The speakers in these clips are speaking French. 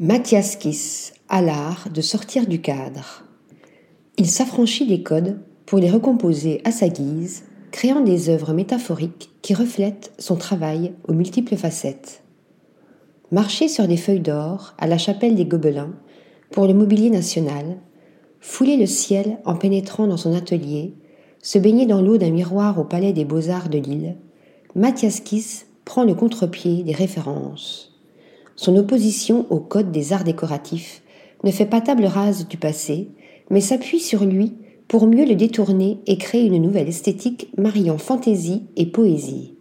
Mathias Kiss a l'art de sortir du cadre. Il s'affranchit des codes pour les recomposer à sa guise, créant des œuvres métaphoriques qui reflètent son travail aux multiples facettes. Marcher sur des feuilles d'or à la chapelle des Gobelins pour le mobilier national, fouler le ciel en pénétrant dans son atelier, se baigner dans l'eau d'un miroir au palais des beaux-arts de Lille, Mathias Kiss prend le contre-pied des références son opposition au code des arts décoratifs ne fait pas table rase du passé, mais s'appuie sur lui pour mieux le détourner et créer une nouvelle esthétique mariant fantaisie et poésie.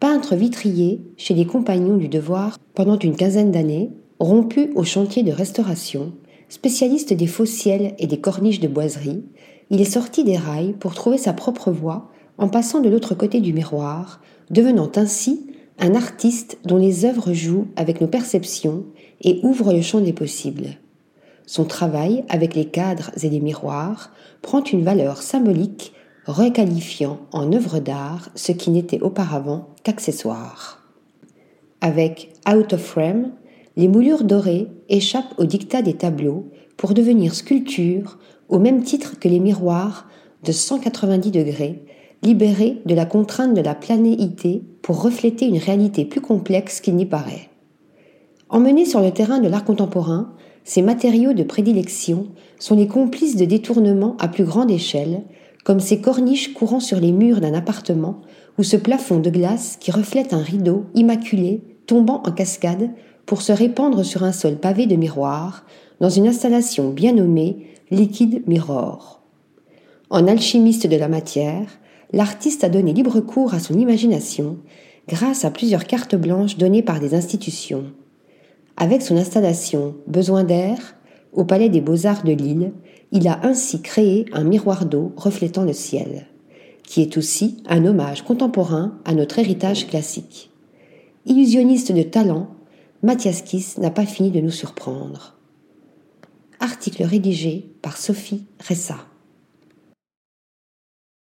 Peintre vitrier chez les compagnons du devoir pendant une quinzaine d'années, rompu au chantier de restauration, spécialiste des faux ciels et des corniches de boiserie, il est sorti des rails pour trouver sa propre voie en passant de l'autre côté du miroir, devenant ainsi un artiste dont les œuvres jouent avec nos perceptions et ouvrent le champ des possibles. Son travail avec les cadres et les miroirs prend une valeur symbolique requalifiant en œuvre d'art ce qui n'était auparavant qu'accessoire. Avec Out of Frame, les moulures dorées échappent au dictat des tableaux pour devenir sculptures au même titre que les miroirs de 190 degrés libéré de la contrainte de la planéité pour refléter une réalité plus complexe qu'il n'y paraît. Emmenés sur le terrain de l'art contemporain, ces matériaux de prédilection sont les complices de détournements à plus grande échelle, comme ces corniches courant sur les murs d'un appartement ou ce plafond de glace qui reflète un rideau immaculé tombant en cascade pour se répandre sur un sol pavé de miroirs dans une installation bien nommée Liquid Mirror. En alchimiste de la matière, l'artiste a donné libre cours à son imagination grâce à plusieurs cartes blanches données par des institutions. Avec son installation Besoin d'air au Palais des Beaux-Arts de Lille, il a ainsi créé un miroir d'eau reflétant le ciel, qui est aussi un hommage contemporain à notre héritage classique. Illusionniste de talent, Mathias Kiss n'a pas fini de nous surprendre. Article rédigé par Sophie Ressa.